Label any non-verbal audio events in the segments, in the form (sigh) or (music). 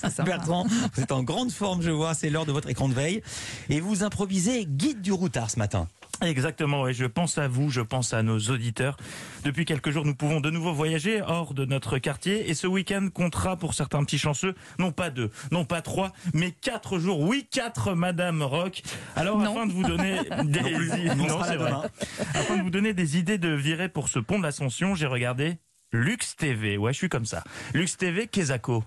c'est ça. Bertrand, vous êtes en grande forme, je vois, c'est l'heure de votre écran de veille. Et vous improvisez guide du routard ce matin. Exactement, et je pense à vous, je pense à nos auditeurs. Depuis quelques jours, nous pouvons de nouveau voyager hors de notre quartier, et ce week-end comptera pour certains petits chanceux, non pas deux, non pas trois, mais quatre jours. Oui, quatre Madame Rock. Alors, Non. afin de vous donner (laughs) des demain. Afin de vous donner des idées de virer pour ce pont de l'Ascension, j'ai regardé Lux TV. Ouais, je suis comme ça. Lux TV, Kezako.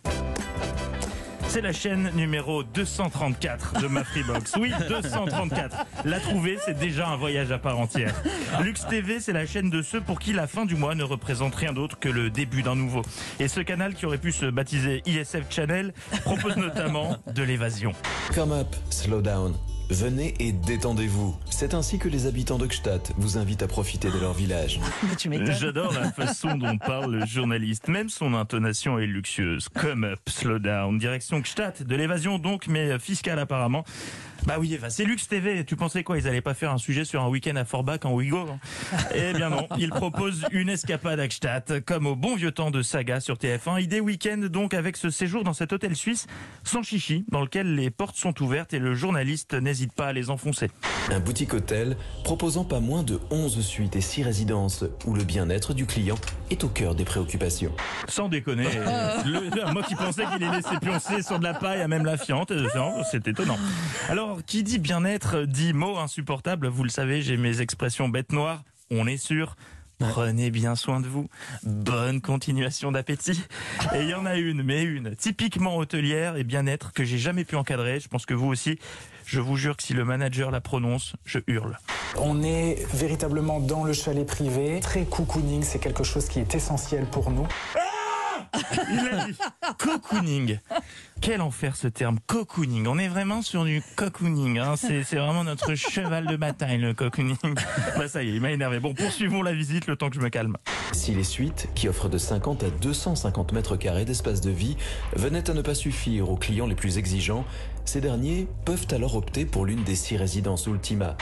C'est la chaîne numéro 234 de ma Freebox. Oui, 234. La trouver, c'est déjà un voyage à part entière. Lux TV, c'est la chaîne de ceux pour qui la fin du mois ne représente rien d'autre que le début d'un nouveau. Et ce canal, qui aurait pu se baptiser ISF Channel, propose notamment de l'évasion. Come up, slow down. Venez et détendez-vous. C'est ainsi que les habitants de Gstaad vous invitent à profiter de leur village. J'adore la façon dont parle le journaliste. Même son intonation est luxueuse. Come up, slow down. Direction Gstaad. De l'évasion donc, mais fiscale apparemment. Bah oui, c'est Lux TV. Tu pensais quoi Ils allaient pas faire un sujet sur un week-end à Forbach en Ouigo hein? Eh bien non. Ils proposent une escapade à Gstaad, comme au bon vieux temps de Saga sur TF1. Idée week-end donc avec ce séjour dans cet hôtel suisse sans chichi, dans lequel les portes sont ouvertes et le journaliste n'hésite pas à les enfoncer. Un boutique hôtel proposant pas moins de 11 suites et 6 résidences où le bien-être du client est au cœur des préoccupations. Sans déconner, (laughs) le- moi qui pensais qu'il les laissait pioncer sur de la paille à même la fiente, euh, c'est étonnant. Alors, qui dit bien-être dit mot insupportable, vous le savez, j'ai mes expressions bêtes noires, on est sûr. Prenez bien soin de vous. Bonne continuation d'appétit. Et il y en a une, mais une, typiquement hôtelière et bien-être que j'ai jamais pu encadrer. Je pense que vous aussi. Je vous jure que si le manager la prononce, je hurle. On est véritablement dans le chalet privé, très cocooning, c'est quelque chose qui est essentiel pour nous. Il a dit cocooning. Quel enfer ce terme, cocooning. On est vraiment sur du cocooning. Hein. C'est, c'est vraiment notre cheval de bataille, le cocooning. Bah ça y est, il m'a énervé. Bon, poursuivons la visite le temps que je me calme. Si les suites, qui offrent de 50 à 250 mètres carrés d'espace de vie, venaient à ne pas suffire aux clients les plus exigeants, ces derniers peuvent alors opter pour l'une des six résidences Ultima.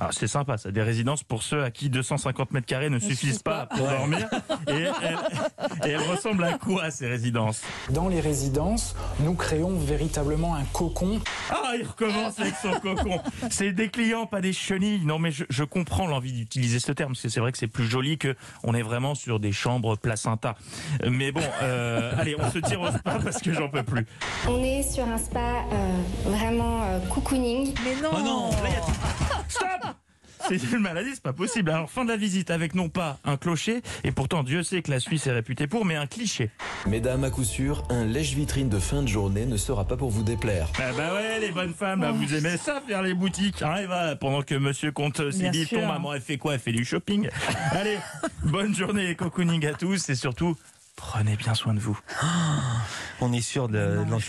Alors c'est sympa, ça, des résidences pour ceux à qui 250 mètres carrés ne suffisent suffisent pas pas. pour dormir. Et elles, et elles ressemblent à quoi ces résidences? Dans les résidences, nous créons véritablement un cocon. Ah, il recommence avec son cocon. C'est des clients, pas des chenilles. Non, mais je, je comprends l'envie d'utiliser ce terme, parce que c'est vrai que c'est plus joli que on est vraiment sur des chambres placenta. Mais bon, euh, allez, on se tire au spa parce que j'en peux plus. On est sur un spa euh, vraiment euh, cocooning. Mais non. Oh non, là, y a Stop c'est une maladie, c'est pas possible. Alors, fin de la visite avec non pas un clocher, et pourtant Dieu sait que la Suisse est réputée pour, mais un cliché. Mesdames, à coup sûr, un lèche-vitrine de fin de journée ne sera pas pour vous déplaire. Ah bah ouais, les bonnes femmes, là, vous aimez ça, faire les boutiques. Hein, Eva, pendant que monsieur compte ses Bien bifetons, sûr. maman, elle fait quoi? Elle fait du shopping. (laughs) Allez, bonne journée et cocooning à tous, et surtout, prenez bien soin de vous. (gasps) On est sûr de, de l'enquête.